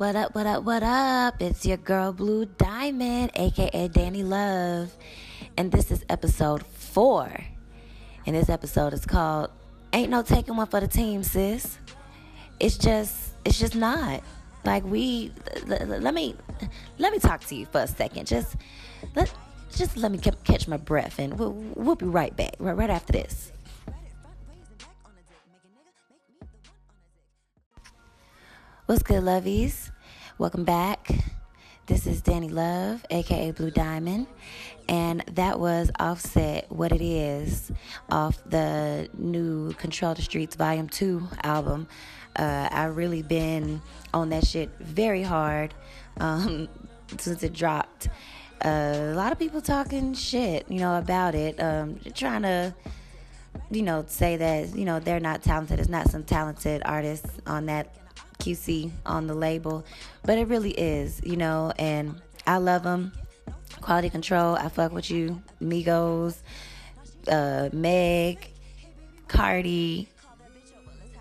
What up, what up, what up? It's your girl Blue Diamond, aka Danny Love. And this is episode four. And this episode is called Ain't No Taking One for the Team, sis. It's just, it's just not. Like we let me let me talk to you for a second. Just let just let me catch my breath and we'll, we'll be right back right, right after this. What's good, lovies? Welcome back. This is Danny Love, aka Blue Diamond, and that was Offset What It Is off the new Control the Streets Volume 2 album. Uh, I've really been on that shit very hard um, since it dropped. Uh, a lot of people talking shit, you know, about it, um, trying to you know, say that, you know, they're not talented. It's not some talented artists on that QC on the label, but it really is, you know, and I love them. Quality Control, I fuck with you. Migos, uh, Meg, Cardi,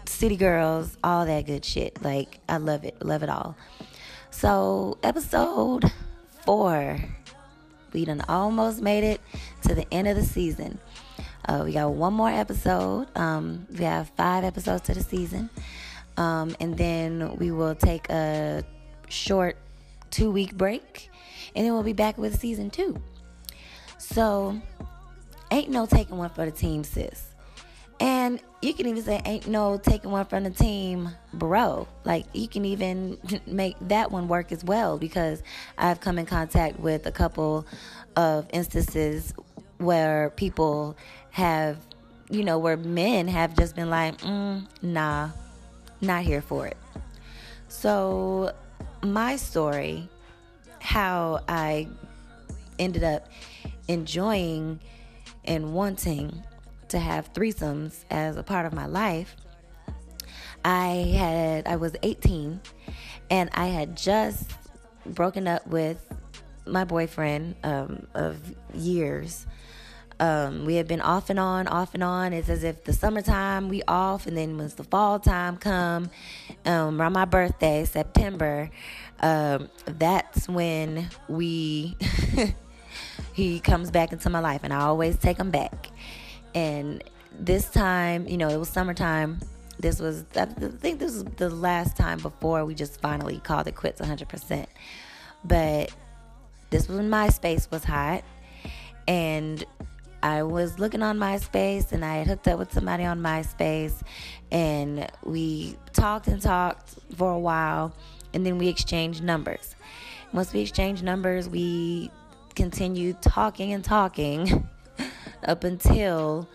City Girls, all that good shit. Like, I love it. Love it all. So, episode four. We done almost made it to the end of the season. Uh, we got one more episode. Um, we have five episodes to the season. Um, and then we will take a short two week break. And then we'll be back with season two. So, ain't no taking one for the team, sis. And you can even say, ain't no taking one from the team, bro. Like, you can even make that one work as well because I've come in contact with a couple of instances where people have, you know, where men have just been like, mm, nah, not here for it. So, my story, how I ended up enjoying and wanting to have threesomes as a part of my life. I had I was 18 and I had just broken up with my boyfriend um, of years um, we have been off and on, off and on. It's as if the summertime we off, and then once the fall time come, um, around my birthday, September, um, that's when we he comes back into my life, and I always take him back. And this time, you know, it was summertime. This was, I think, this was the last time before we just finally called it quits 100%. But this was when MySpace was hot, and I was looking on MySpace and I had hooked up with somebody on MySpace and we talked and talked for a while and then we exchanged numbers. Once we exchanged numbers, we continued talking and talking up until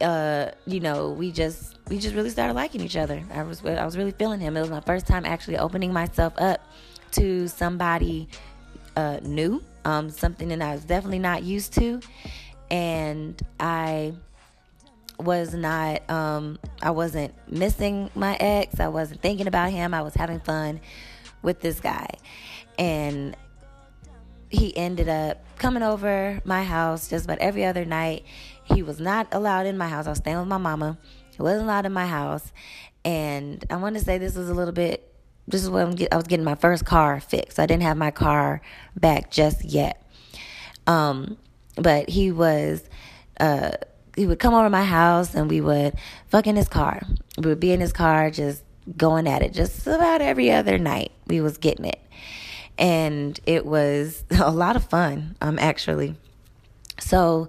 uh, you know, we just we just really started liking each other. I was I was really feeling him. It was my first time actually opening myself up to somebody uh, new, um, something that I was definitely not used to and I was not um I wasn't missing my ex. I wasn't thinking about him. I was having fun with this guy. And he ended up coming over my house just about every other night. He was not allowed in my house. I was staying with my mama. He wasn't allowed in my house. And I want to say this was a little bit this is when I was getting my first car fixed. I didn't have my car back just yet. Um but he was, uh, he would come over my house and we would fuck in his car. We would be in his car just going at it just about every other night. We was getting it. And it was a lot of fun, um, actually. So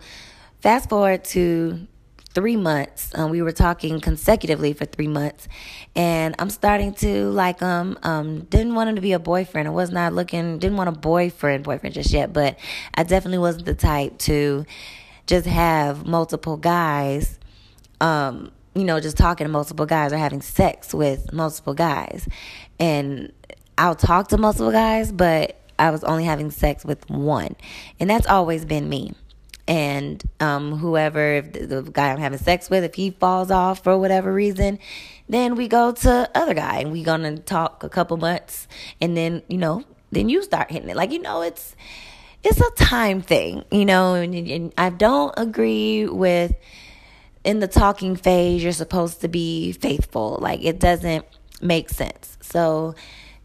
fast forward to three months. Um, we were talking consecutively for three months, and I'm starting to like him. Um, didn't want him to be a boyfriend. I was not looking. Didn't want a boyfriend, boyfriend just yet. But I definitely wasn't the type to just have multiple guys. Um, you know, just talking to multiple guys or having sex with multiple guys, and I'll talk to multiple guys, but I was only having sex with one, and that's always been me and um, whoever if the, the, guy I'm having sex with, if he falls off for whatever reason, then we go to other guy and we gonna talk a couple months, and then you know, then you start hitting it. Like you know, it's it's a time thing, you know, and, and I don't agree with in the talking phase. You're supposed to be faithful. Like it doesn't make sense. So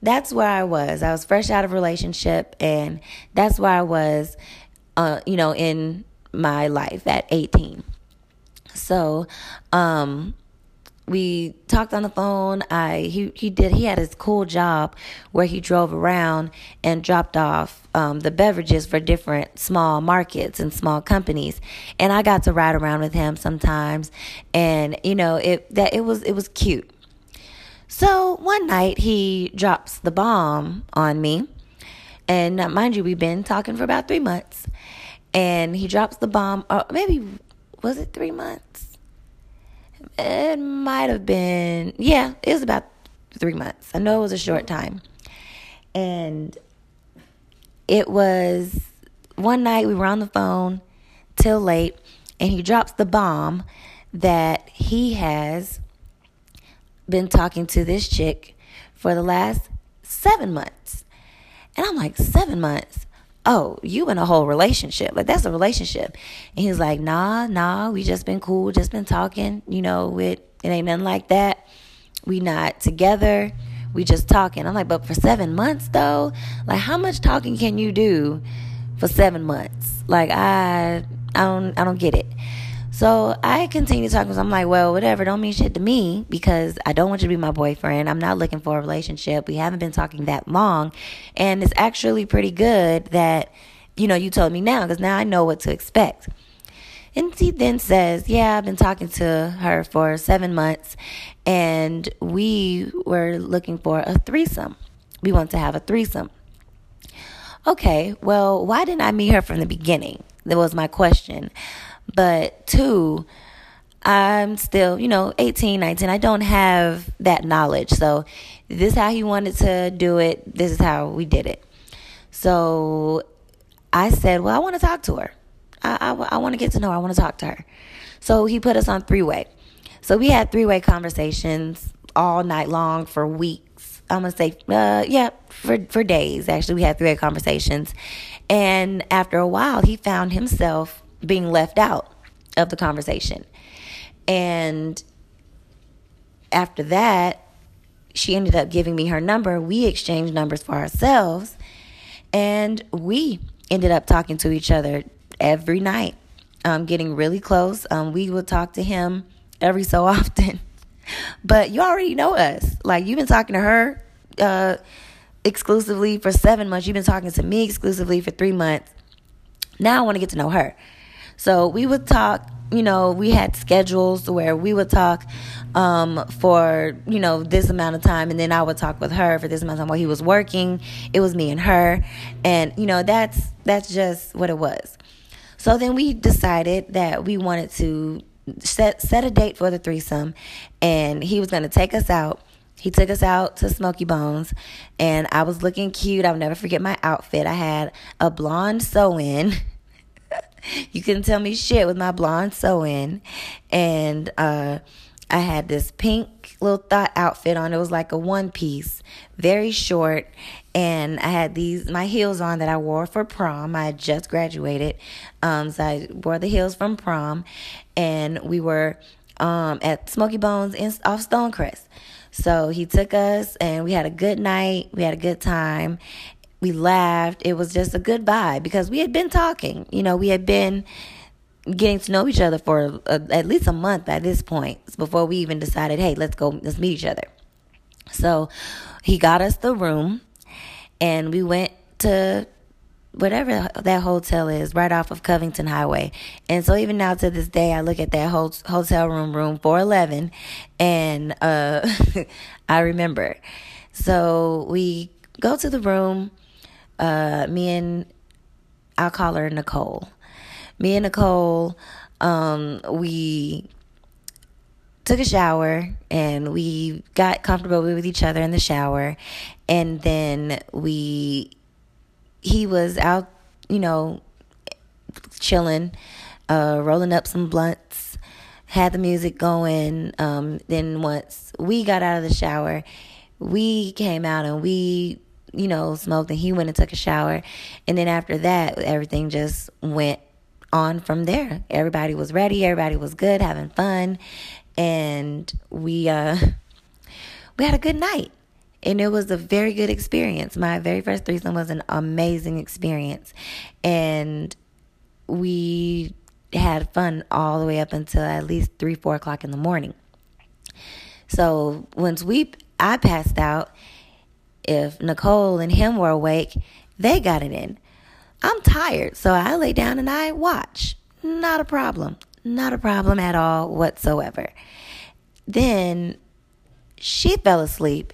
that's where I was. I was fresh out of relationship, and that's where I was, uh, you know, in my life at 18. So, um, we talked on the phone. I he he did he had his cool job where he drove around and dropped off um, the beverages for different small markets and small companies, and I got to ride around with him sometimes, and you know it that it was it was cute. So one night he drops the bomb on me, and mind you, we've been talking for about three months, and he drops the bomb. Or maybe was it three months? it might have been, yeah, it was about three months. I know it was a short time. And it was one night we were on the phone till late, and he drops the bomb that he has been talking to this chick for the last seven months. And I'm like, seven months? Oh, you in a whole relationship. Like that's a relationship. And he's like, nah, nah, we just been cool, just been talking, you know, it it ain't nothing like that. We not together. We just talking. I'm like, but for seven months though, like how much talking can you do for seven months? Like I I don't I don't get it. So I continue talking. So I'm like, well, whatever. Don't mean shit to me because I don't want you to be my boyfriend. I'm not looking for a relationship. We haven't been talking that long. And it's actually pretty good that, you know, you told me now because now I know what to expect. And he then says, Yeah, I've been talking to her for seven months and we were looking for a threesome. We want to have a threesome. Okay, well, why didn't I meet her from the beginning? That was my question. But two, I'm still, you know, 18, 19. I don't have that knowledge. So this is how he wanted to do it. This is how we did it. So I said, well, I want to talk to her. I, I, I want to get to know her. I want to talk to her. So he put us on three way. So we had three way conversations all night long for weeks. I'm gonna say, uh, yeah, for for days. Actually, we had three way conversations, and after a while, he found himself being left out of the conversation. And after that, she ended up giving me her number. We exchanged numbers for ourselves. And we ended up talking to each other every night, um, getting really close. Um, we would talk to him every so often. but you already know us. Like, you've been talking to her uh, exclusively for seven months, you've been talking to me exclusively for three months. Now I want to get to know her. So we would talk, you know, we had schedules where we would talk um, for, you know, this amount of time. And then I would talk with her for this amount of time while he was working. It was me and her. And, you know, that's, that's just what it was. So then we decided that we wanted to set, set a date for the threesome. And he was going to take us out. He took us out to Smokey Bones, and I was looking cute. I'll never forget my outfit. I had a blonde sew in. You couldn't tell me shit with my blonde sew-in. And uh, I had this pink little thought outfit on. It was like a one piece, very short. And I had these, my heels on that I wore for prom. I just graduated. Um, so I wore the heels from prom. And we were um, at Smokey Bones in, off Stonecrest. So he took us and we had a good night. We had a good time we laughed. It was just a good vibe because we had been talking. You know, we had been getting to know each other for a, at least a month at this point before we even decided, hey, let's go, let's meet each other. So he got us the room and we went to whatever that hotel is right off of Covington Highway. And so even now to this day I look at that hotel room room 411 and uh I remember. So we go to the room uh, me and I'll call her Nicole. Me and Nicole, um, we took a shower and we got comfortable with each other in the shower, and then we he was out, you know, chilling, uh, rolling up some blunts, had the music going. Um, then once we got out of the shower, we came out and we you know, smoked and he went and took a shower. And then after that, everything just went on from there. Everybody was ready, everybody was good, having fun, and we uh we had a good night. and it was a very good experience. My very first threesome was an amazing experience. And we had fun all the way up until at least three, four o'clock in the morning. So once we I passed out, if Nicole and him were awake, they got it in. I'm tired, so I lay down and I watch. Not a problem. Not a problem at all whatsoever. Then she fell asleep,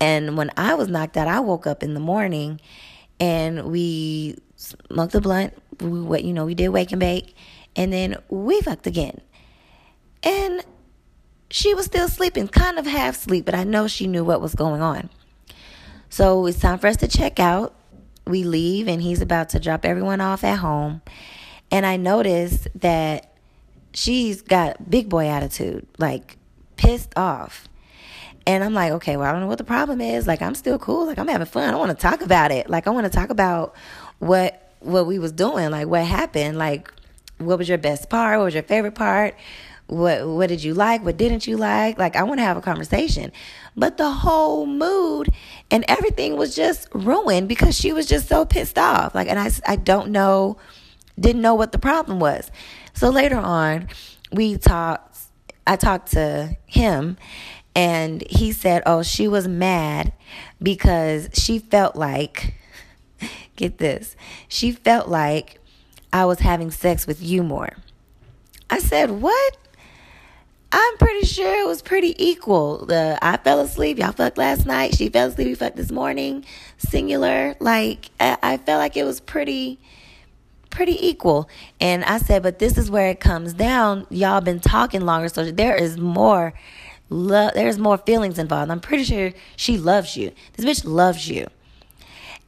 and when I was knocked out, I woke up in the morning and we smoked a blunt. We, you know, we did wake and bake, and then we fucked again. And she was still sleeping, kind of half sleep, but I know she knew what was going on. So it's time for us to check out. We leave, and he's about to drop everyone off at home. And I notice that she's got big boy attitude, like pissed off. And I'm like, okay, well, I don't know what the problem is. Like, I'm still cool. Like, I'm having fun. I want to talk about it. Like, I want to talk about what what we was doing. Like, what happened. Like, what was your best part? What was your favorite part? What what did you like? What didn't you like? Like, I want to have a conversation. But the whole mood and everything was just ruined because she was just so pissed off. Like, and I I don't know, didn't know what the problem was. So later on, we talked. I talked to him and he said, Oh, she was mad because she felt like, get this, she felt like I was having sex with you more. I said, What? I'm pretty sure it was pretty equal. The I fell asleep, y'all fucked last night. She fell asleep, we fucked this morning. Singular. Like I, I felt like it was pretty pretty equal. And I said, but this is where it comes down. Y'all been talking longer, so there is more love there's more feelings involved. I'm pretty sure she loves you. This bitch loves you.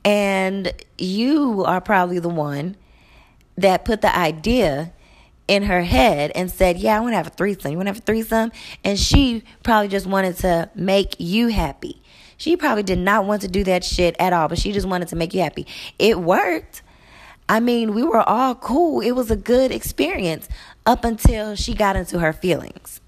And you are probably the one that put the idea in her head and said, Yeah, I want to have a threesome. You want to have a threesome? And she probably just wanted to make you happy. She probably did not want to do that shit at all, but she just wanted to make you happy. It worked. I mean, we were all cool. It was a good experience up until she got into her feelings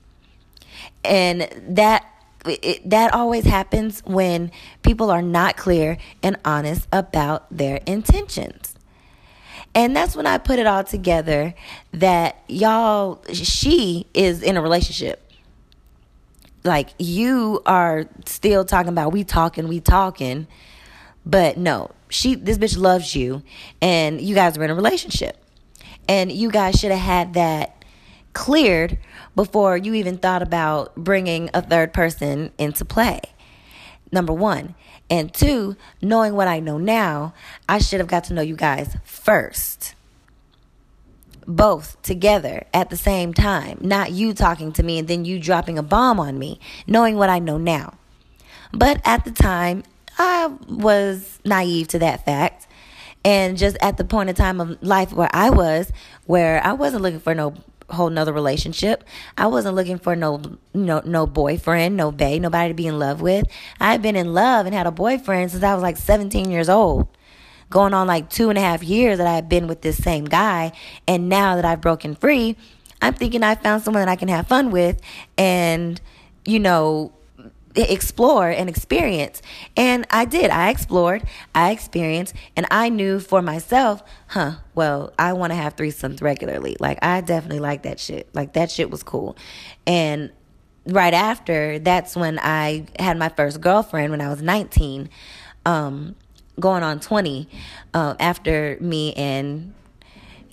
and that it, that always happens when people are not clear and honest about their intentions. And that's when I put it all together that y'all, she is in a relationship. Like you are still talking about we talking, we talking, but no, she, this bitch loves you and you guys are in a relationship. And you guys should have had that cleared before you even thought about bringing a third person into play. Number one. And two, knowing what I know now, I should have got to know you guys first. Both together at the same time. Not you talking to me and then you dropping a bomb on me, knowing what I know now. But at the time, I was naive to that fact. And just at the point in time of life where I was, where I wasn't looking for no whole nother relationship. I wasn't looking for no no no boyfriend, no bae, nobody to be in love with. I've been in love and had a boyfriend since I was like 17 years old. Going on like two and a half years that I've been with this same guy. And now that I've broken free, I'm thinking I found someone that I can have fun with and, you know, explore and experience. And I did. I explored, I experienced, and I knew for myself, huh, well, I want to have threesomes regularly. Like, I definitely like that shit. Like, that shit was cool. And right after, that's when I had my first girlfriend when I was 19, um, going on 20, um, after me and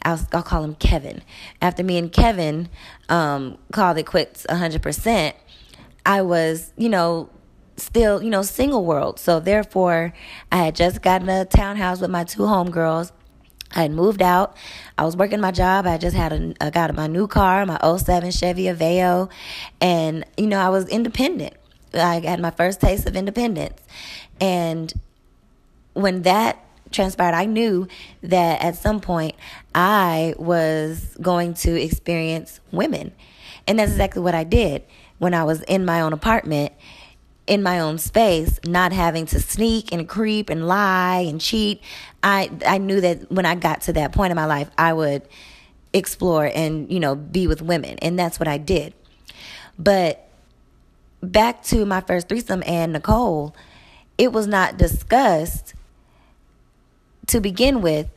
I'll, I'll, call him Kevin. After me and Kevin um, called it quits 100%, I was, you know, still, you know, single world. So therefore, I had just gotten a townhouse with my two homegirls. I had moved out. I was working my job. I just had a, I got my new car, my 07 Chevy Aveo, and you know, I was independent. I had my first taste of independence. And when that transpired, I knew that at some point I was going to experience women. And that's exactly what I did when I was in my own apartment, in my own space, not having to sneak and creep and lie and cheat. I I knew that when I got to that point in my life, I would explore and, you know, be with women, and that's what I did. But back to my first threesome and Nicole, it was not discussed to begin with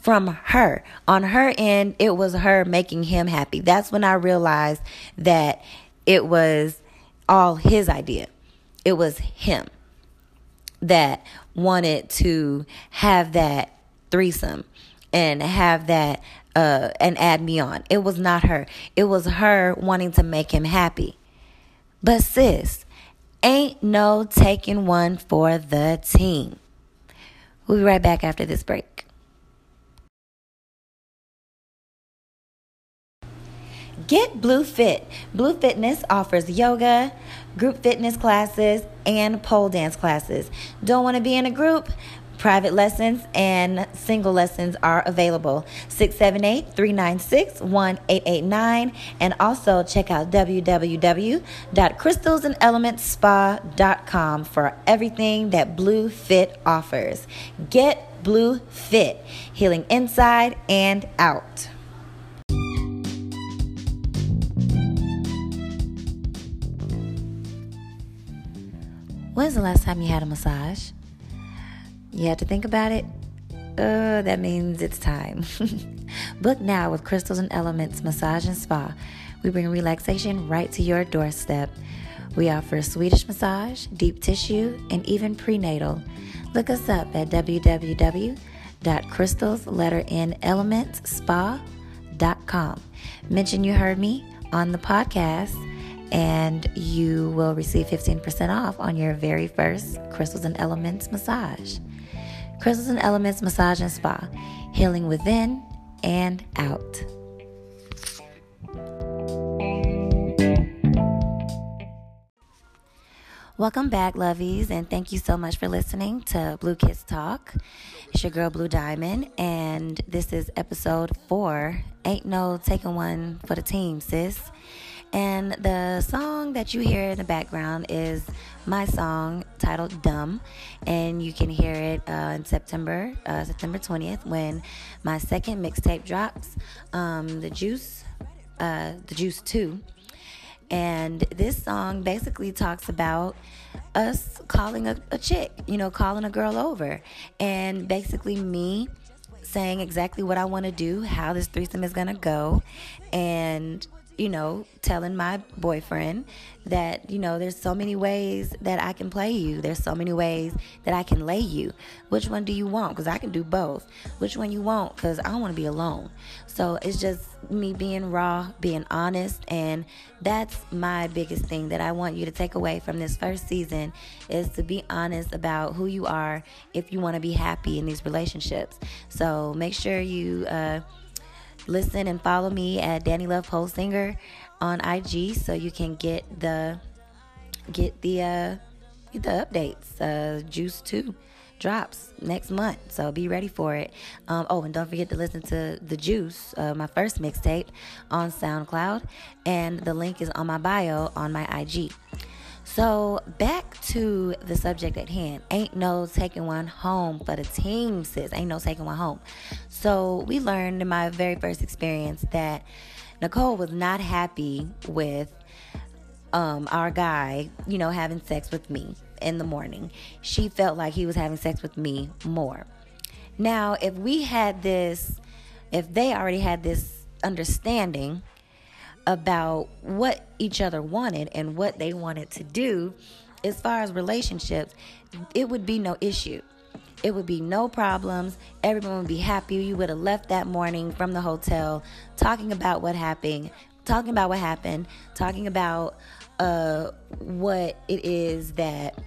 from her. On her end, it was her making him happy. That's when I realized that it was all his idea. It was him that wanted to have that threesome and have that uh and add me on. It was not her. It was her wanting to make him happy. But sis, ain't no taking one for the team. We'll be right back after this break. Get Blue Fit. Blue Fitness offers yoga, group fitness classes, and pole dance classes. Don't want to be in a group? Private lessons and single lessons are available. 678 396 1889. And also check out www.crystalsandelementspa.com for everything that Blue Fit offers. Get Blue Fit, healing inside and out. When's the last time you had a massage? You had to think about it? Uh, that means it's time. Book now with Crystals and Elements Massage and Spa. We bring relaxation right to your doorstep. We offer Swedish massage, deep tissue, and even prenatal. Look us up at www.crystals.com. Mention you heard me on the podcast and you will receive 15% off on your very first Crystals and Elements massage. Crystals and Elements Massage and Spa, healing within and out. Welcome back, lovies, and thank you so much for listening to Blue Kids Talk. It's your girl, Blue Diamond, and this is episode four. Ain't no taking one for the team, sis. And the song that you hear in the background is my song titled Dumb. And you can hear it uh, in September, uh, September 20th, when my second mixtape drops, um, The Juice, uh, The Juice 2. And this song basically talks about us calling a, a chick, you know, calling a girl over. And basically, me saying exactly what I want to do, how this threesome is going to go, and you know, telling my boyfriend that, you know, there's so many ways that I can play you. There's so many ways that I can lay you. Which one do you want? Because I can do both. Which one you want? Because I don't want to be alone. So it's just me being raw, being honest. And that's my biggest thing that I want you to take away from this first season is to be honest about who you are if you want to be happy in these relationships. So make sure you, uh, listen and follow me at Danny Love Singer on IG so you can get the get the uh get the updates. Uh Juice 2 drops next month, so be ready for it. Um, oh, and don't forget to listen to The Juice, uh, my first mixtape, on SoundCloud, and the link is on my bio on my IG. So back to the subject at hand. Ain't no taking one home for the team, sis. Ain't no taking one home. So we learned in my very first experience that Nicole was not happy with um, our guy, you know, having sex with me in the morning. She felt like he was having sex with me more. Now, if we had this, if they already had this understanding about what each other wanted and what they wanted to do as far as relationships, it would be no issue. It would be no problems. Everyone would be happy. You would have left that morning from the hotel talking about what happened, talking about what happened, talking about uh, what it is that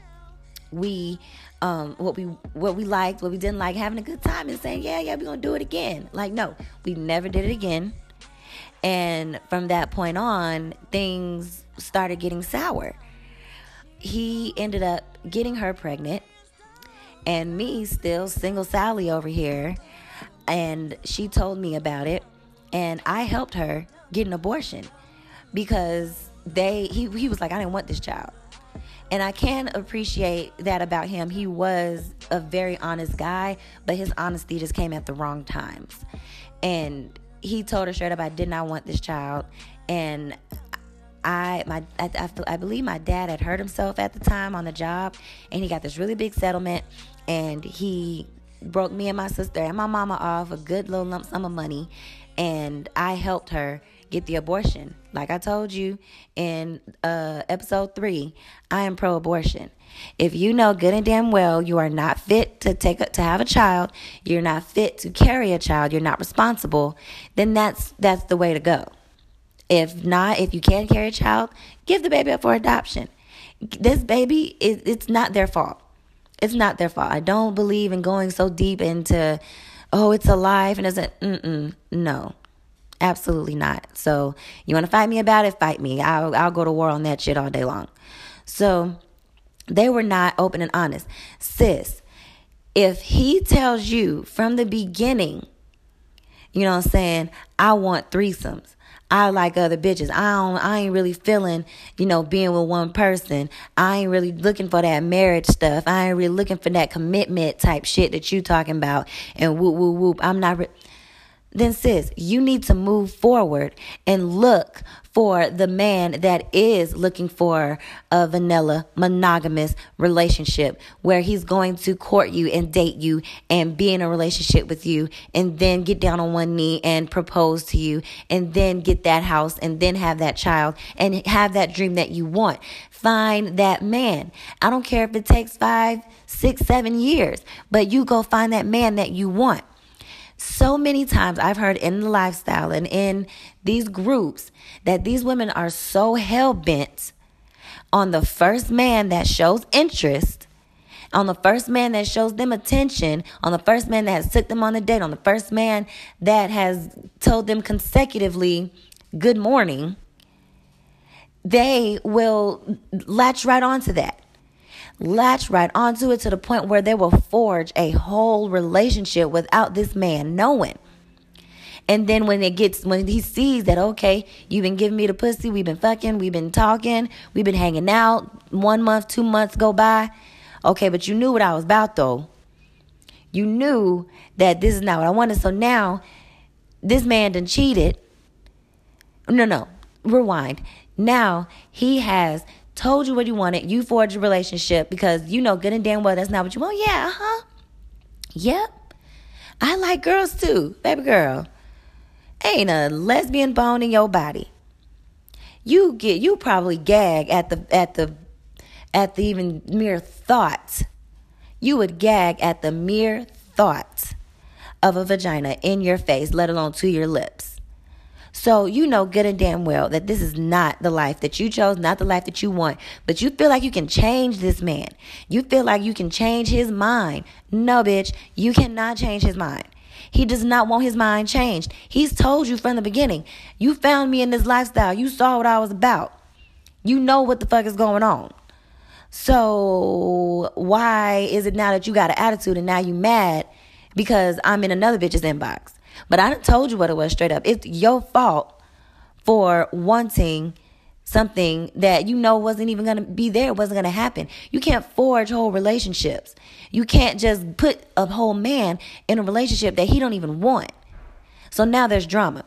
we um, what we what we liked, what we didn't like, having a good time and saying, Yeah, yeah, we're gonna do it again. Like, no, we never did it again. And from that point on, things started getting sour. He ended up getting her pregnant, and me still single Sally over here. And she told me about it, and I helped her get an abortion because they he, he was like, I didn't want this child. And I can appreciate that about him. He was a very honest guy, but his honesty just came at the wrong times. And he told her straight up, I did not want this child. And I my I, I, I believe my dad had hurt himself at the time on the job, and he got this really big settlement, and he broke me and my sister and my mama off a good little lump sum of money, and I helped her get the abortion. Like I told you in uh, episode three, I am pro-abortion. If you know good and damn well you are not fit to take a, to have a child, you're not fit to carry a child, you're not responsible, then that's that's the way to go. If not, if you can't carry a child, give the baby up for adoption. This baby is it's not their fault. It's not their fault. I don't believe in going so deep into oh, it's alive and isn't mm no. Absolutely not. So, you want to fight me about it? Fight me. I'll I'll go to war on that shit all day long. So, they were not open and honest. Sis, if he tells you from the beginning, you know what I'm saying, I want threesomes. I like other bitches. I don't I ain't really feeling, you know, being with one person. I ain't really looking for that marriage stuff. I ain't really looking for that commitment type shit that you talking about and whoop whoop whoop. I'm not re- then sis, you need to move forward and look for the man that is looking for a vanilla monogamous relationship where he's going to court you and date you and be in a relationship with you and then get down on one knee and propose to you and then get that house and then have that child and have that dream that you want. Find that man. I don't care if it takes five, six, seven years, but you go find that man that you want. So many times I've heard in the lifestyle and in these groups that these women are so hell bent on the first man that shows interest, on the first man that shows them attention, on the first man that has took them on a date, on the first man that has told them consecutively good morning, they will latch right onto that latch right onto it to the point where they will forge a whole relationship without this man knowing. And then when it gets, when he sees that, okay, you've been giving me the pussy, we've been fucking, we've been talking, we've been hanging out, one month, two months go by. Okay, but you knew what I was about though. You knew that this is not what I wanted. So now this man done cheated. No, no, rewind. Now he has told you what you wanted, you forged a relationship because you know good and damn well that's not what you want. Yeah, uh huh. Yep. I like girls too, baby girl. Ain't a lesbian bone in your body. You get you probably gag at the at the at the even mere thought. You would gag at the mere thought of a vagina in your face, let alone to your lips. So you know good and damn well that this is not the life that you chose, not the life that you want. But you feel like you can change this man. You feel like you can change his mind. No, bitch, you cannot change his mind. He does not want his mind changed. He's told you from the beginning. You found me in this lifestyle. You saw what I was about. You know what the fuck is going on. So why is it now that you got an attitude and now you mad because I'm in another bitch's inbox? But I told you what it was straight up. It's your fault for wanting something that you know wasn't even going to be there, wasn't going to happen. You can't forge whole relationships. You can't just put a whole man in a relationship that he don't even want. So now there's drama.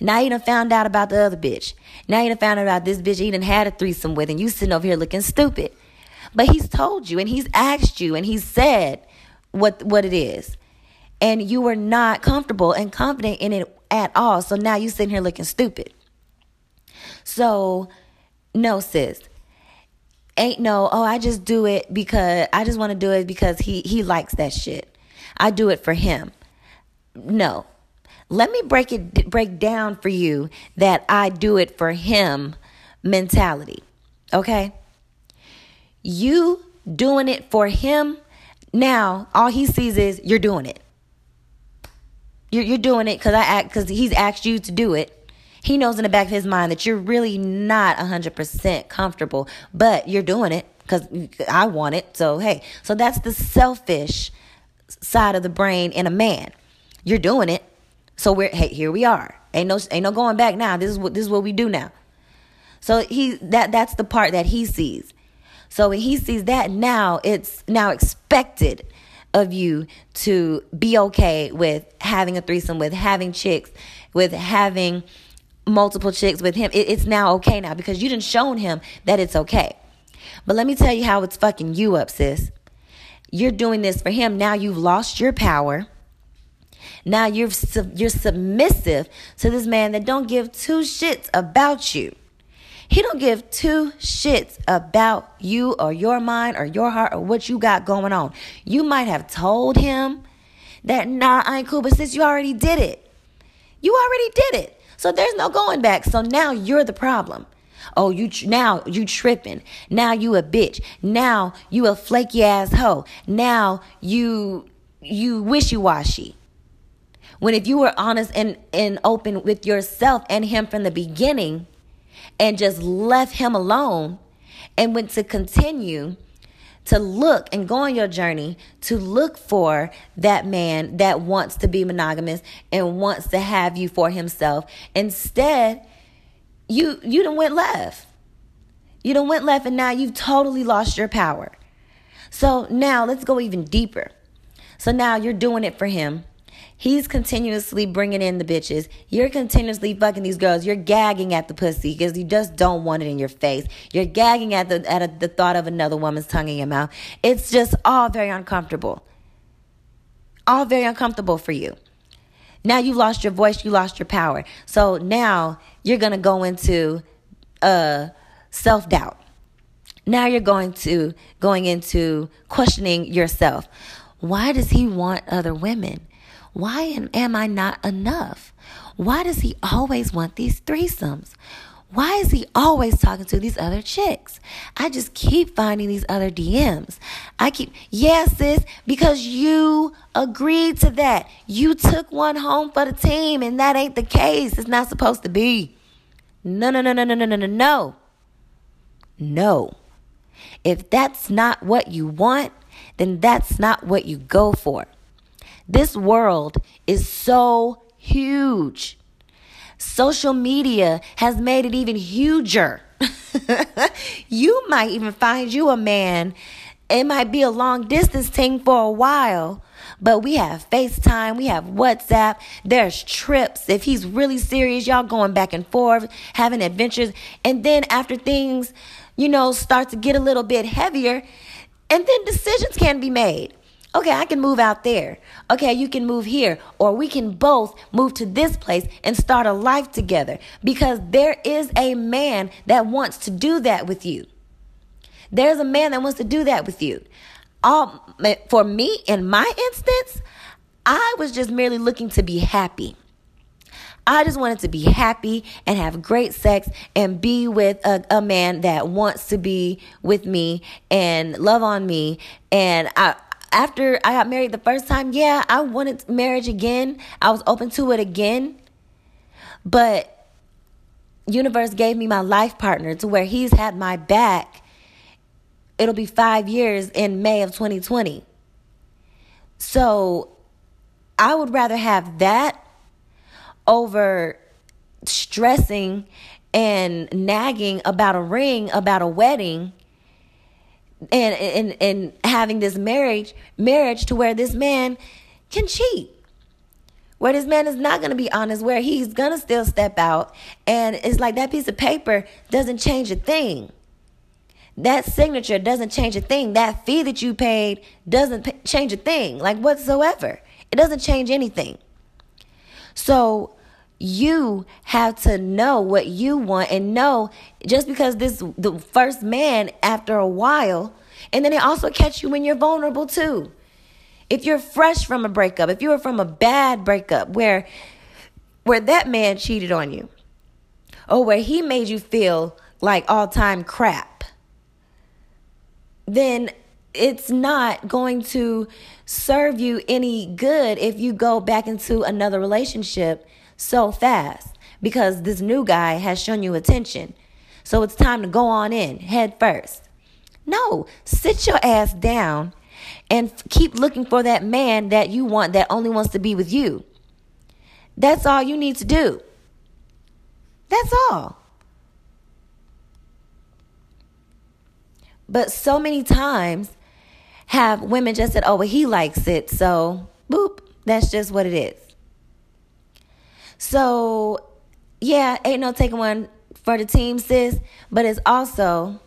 Now you done found out about the other bitch. Now you done found out about this bitch he done had a threesome with and you sitting over here looking stupid. But he's told you and he's asked you and he's said what what it is and you were not comfortable and confident in it at all. So now you sitting here looking stupid. So, no, sis. Ain't no, oh, I just do it because I just want to do it because he he likes that shit. I do it for him. No. Let me break it break down for you that I do it for him mentality. Okay? You doing it for him, now all he sees is you're doing it. You're, you're doing it because I act because he's asked you to do it. He knows in the back of his mind that you're really not 100% comfortable, but you're doing it because I want it. So, hey, so that's the selfish side of the brain in a man. You're doing it. So we're hey, here we are. Ain't no ain't no going back now. This is what this is what we do now. So he that that's the part that he sees. So when he sees that now it's now expected of you to be okay with having a threesome, with having chicks, with having multiple chicks with him. It, it's now okay now because you didn't shown him that it's okay. But let me tell you how it's fucking you up, sis. You're doing this for him. Now you've lost your power. Now you're you're submissive to this man that don't give two shits about you. He don't give two shits about you or your mind or your heart or what you got going on. You might have told him that nah, I ain't cool, but since you already did it, you already did it. So there's no going back. So now you're the problem. Oh, you tr- now you tripping. Now you a bitch. Now you a flaky ass hoe. Now you you wishy washy. When if you were honest and, and open with yourself and him from the beginning and just left him alone and went to continue to look and go on your journey to look for that man that wants to be monogamous and wants to have you for himself. Instead, you you done went left. You done went left and now you've totally lost your power. So now let's go even deeper. So now you're doing it for him. He's continuously bringing in the bitches. You're continuously fucking these girls. You're gagging at the pussy because you just don't want it in your face. You're gagging at the at a, the thought of another woman's tongue in your mouth. It's just all very uncomfortable. All very uncomfortable for you. Now you've lost your voice, you lost your power. So now you're gonna go into uh self doubt. Now you're going to going into questioning yourself. Why does he want other women? Why am, I not enough? Why does he always want these threesomes? Why is he always talking to these other chicks? I just keep finding these other DMs. I keep, yes, sis, because you agreed to that. You took one home for the team, and that ain't the case. It's not supposed to be. No, no, no, no, no, no, no, no, no. No. If that's not what you want, then that's not what you go for. This world is so huge. Social media has made it even huger. you might even find you a man. It might be a long distance thing for a while, but we have FaceTime, we have WhatsApp, there's trips. If he's really serious, y'all going back and forth, having adventures. And then after things, you know, start to get a little bit heavier, and then decisions can be made. Okay, I can move out there. Okay, you can move here. Or we can both move to this place and start a life together because there is a man that wants to do that with you. There's a man that wants to do that with you. All, for me, in my instance, I was just merely looking to be happy. I just wanted to be happy and have great sex and be with a, a man that wants to be with me and love on me. And I, after I got married the first time, yeah, I wanted marriage again. I was open to it again. But universe gave me my life partner to where he's had my back. It'll be 5 years in May of 2020. So, I would rather have that over stressing and nagging about a ring, about a wedding and and and having this marriage marriage to where this man can cheat. Where this man is not going to be honest where he's going to still step out. And it's like that piece of paper doesn't change a thing. That signature doesn't change a thing. That fee that you paid doesn't p- change a thing like whatsoever. It doesn't change anything. So you have to know what you want and know just because this the first man after a while and then it also catch you when you're vulnerable too. If you're fresh from a breakup if you were from a bad breakup where where that man cheated on you or where he made you feel like all time crap then it's not going to serve you any good if you go back into another relationship so fast because this new guy has shown you attention. So it's time to go on in head first. No, sit your ass down and keep looking for that man that you want that only wants to be with you. That's all you need to do. That's all. But so many times have women just said, oh, well, he likes it. So, boop, that's just what it is. So yeah, ain't no taking one for the team, sis, but it's also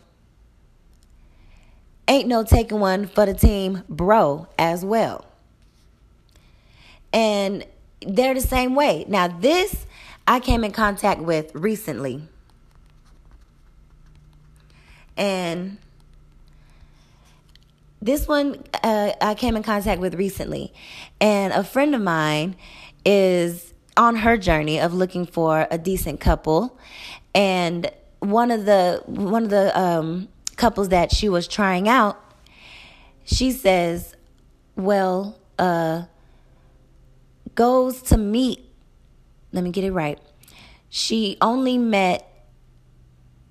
ain't no taking one for the team, bro, as well. And they're the same way. Now, this I came in contact with recently. And this one uh, I came in contact with recently. And a friend of mine is on her journey of looking for a decent couple. And one of the one of the um, couples that she was trying out, she says, "Well, uh, goes to meet, let me get it right. She only met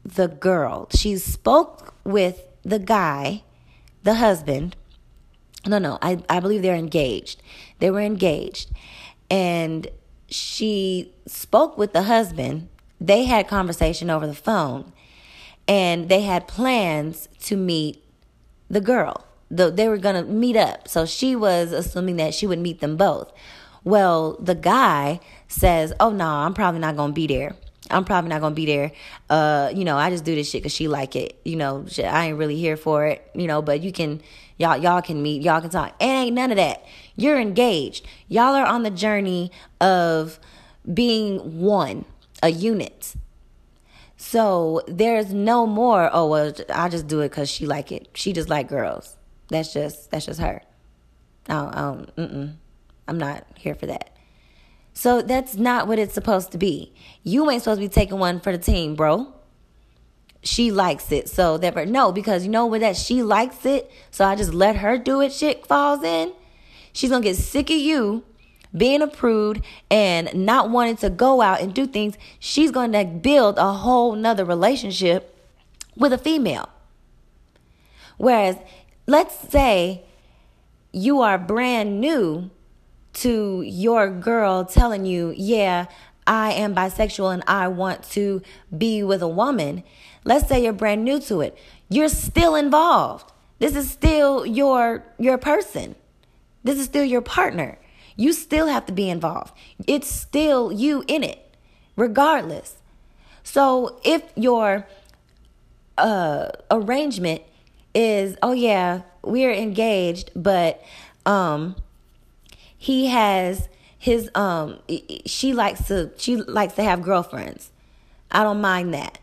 the girl. She spoke with the guy, the husband. No, no, I, I believe they're engaged. They were engaged. And she spoke with the husband. They had conversation over the phone. And they had plans to meet the girl. The, they were going to meet up. So she was assuming that she would meet them both. Well, the guy says, "Oh no, nah, I'm probably not gonna be there. I'm probably not gonna be there. Uh, you know, I just do this shit because she like it. You know, I ain't really here for it. You know, but you can, y'all, y'all can meet, y'all can talk. It ain't none of that. You're engaged. Y'all are on the journey of being one, a unit. So there's no more. Oh well, I just do it because she like it. She just like girls. That's just that's just her. I don't mm-mm. I'm not here for that. So that's not what it's supposed to be. You ain't supposed to be taking one for the team, bro. She likes it. So that no, because you know what that she likes it, so I just let her do it shit falls in. She's gonna get sick of you being a prude and not wanting to go out and do things. She's gonna build a whole nother relationship with a female. Whereas, let's say you are brand new to your girl telling you, yeah, I am bisexual and I want to be with a woman. Let's say you're brand new to it. You're still involved. This is still your your person. This is still your partner. You still have to be involved. It's still you in it, regardless. So if your uh, arrangement is, oh yeah, we're engaged, but um, he has his um she likes to she likes to have girlfriends. I don't mind that.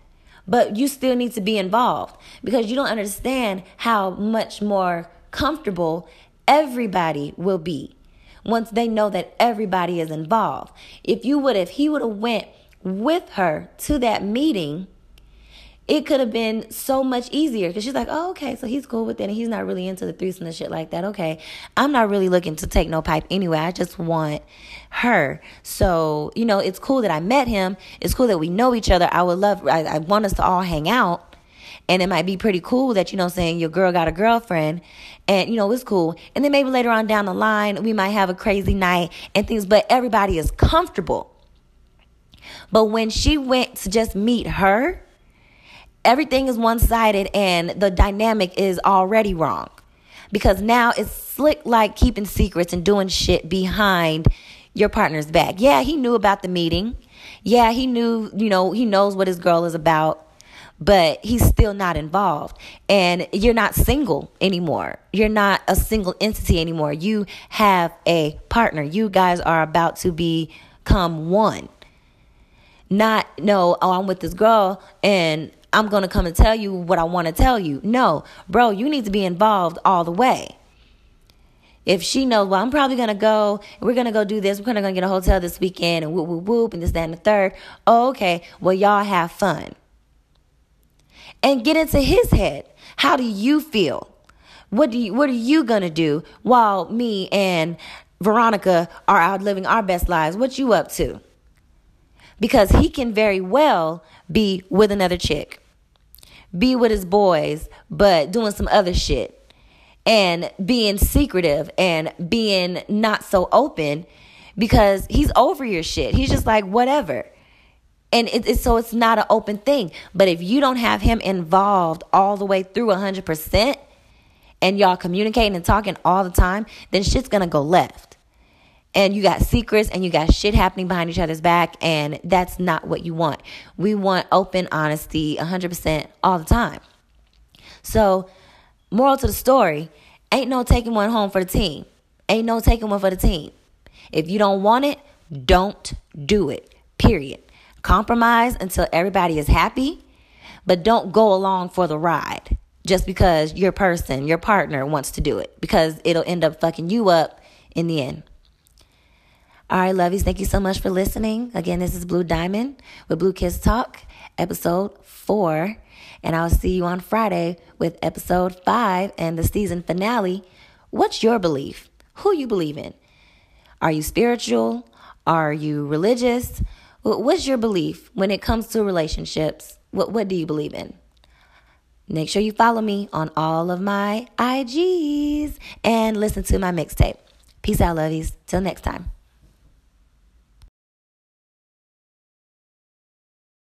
But you still need to be involved because you don't understand how much more comfortable everybody will be once they know that everybody is involved. If you would if he would have went with her to that meeting, it could have been so much easier because she's like, oh, okay, so he's cool with it and he's not really into the threesome and shit like that. Okay, I'm not really looking to take no pipe anyway. I just want her. So, you know, it's cool that I met him. It's cool that we know each other. I would love, I, I want us to all hang out. And it might be pretty cool that, you know, saying your girl got a girlfriend and, you know, it's cool. And then maybe later on down the line, we might have a crazy night and things, but everybody is comfortable. But when she went to just meet her, everything is one sided and the dynamic is already wrong. Because now it's slick like keeping secrets and doing shit behind your partner's back. Yeah, he knew about the meeting. Yeah, he knew, you know, he knows what his girl is about, but he's still not involved. And you're not single anymore. You're not a single entity anymore. You have a partner. You guys are about to become one. Not, no, oh, I'm with this girl and I'm going to come and tell you what I want to tell you. No, bro, you need to be involved all the way. If she knows, well, I'm probably going to go, we're going to go do this, we're going to get a hotel this weekend and whoop, whoop, whoop, and this, that, and the third. Oh, okay, well, y'all have fun. And get into his head. How do you feel? What do you, what are you to do while me and Veronica are out living our best lives? What you up to? Because he can very well be with another chick be with his boys, but doing some other shit and being secretive and being not so open because he's over your shit. He's just like, whatever. And it, it, so it's not an open thing. But if you don't have him involved all the way through 100% and y'all communicating and talking all the time, then shit's gonna go left. and you got secrets and you got shit happening behind each other's back and that's not what you want. We want open honesty 100% all the time. So, moral to the story, ain't no taking one home for the team. Ain't no taking one for the team. If you don't want it, don't do it. Period. Compromise until everybody is happy, but don't go along for the ride just because your person, your partner wants to do it because it'll end up fucking you up in the end. All right, lovies, thank you so much for listening. Again, this is Blue Diamond with Blue Kids Talk, episode four. And I'll see you on Friday with episode five and the season finale. What's your belief? Who you believe in? Are you spiritual? Are you religious? What's your belief when it comes to relationships? What, what do you believe in? Make sure you follow me on all of my IGs and listen to my mixtape. Peace out, lovies. Till next time.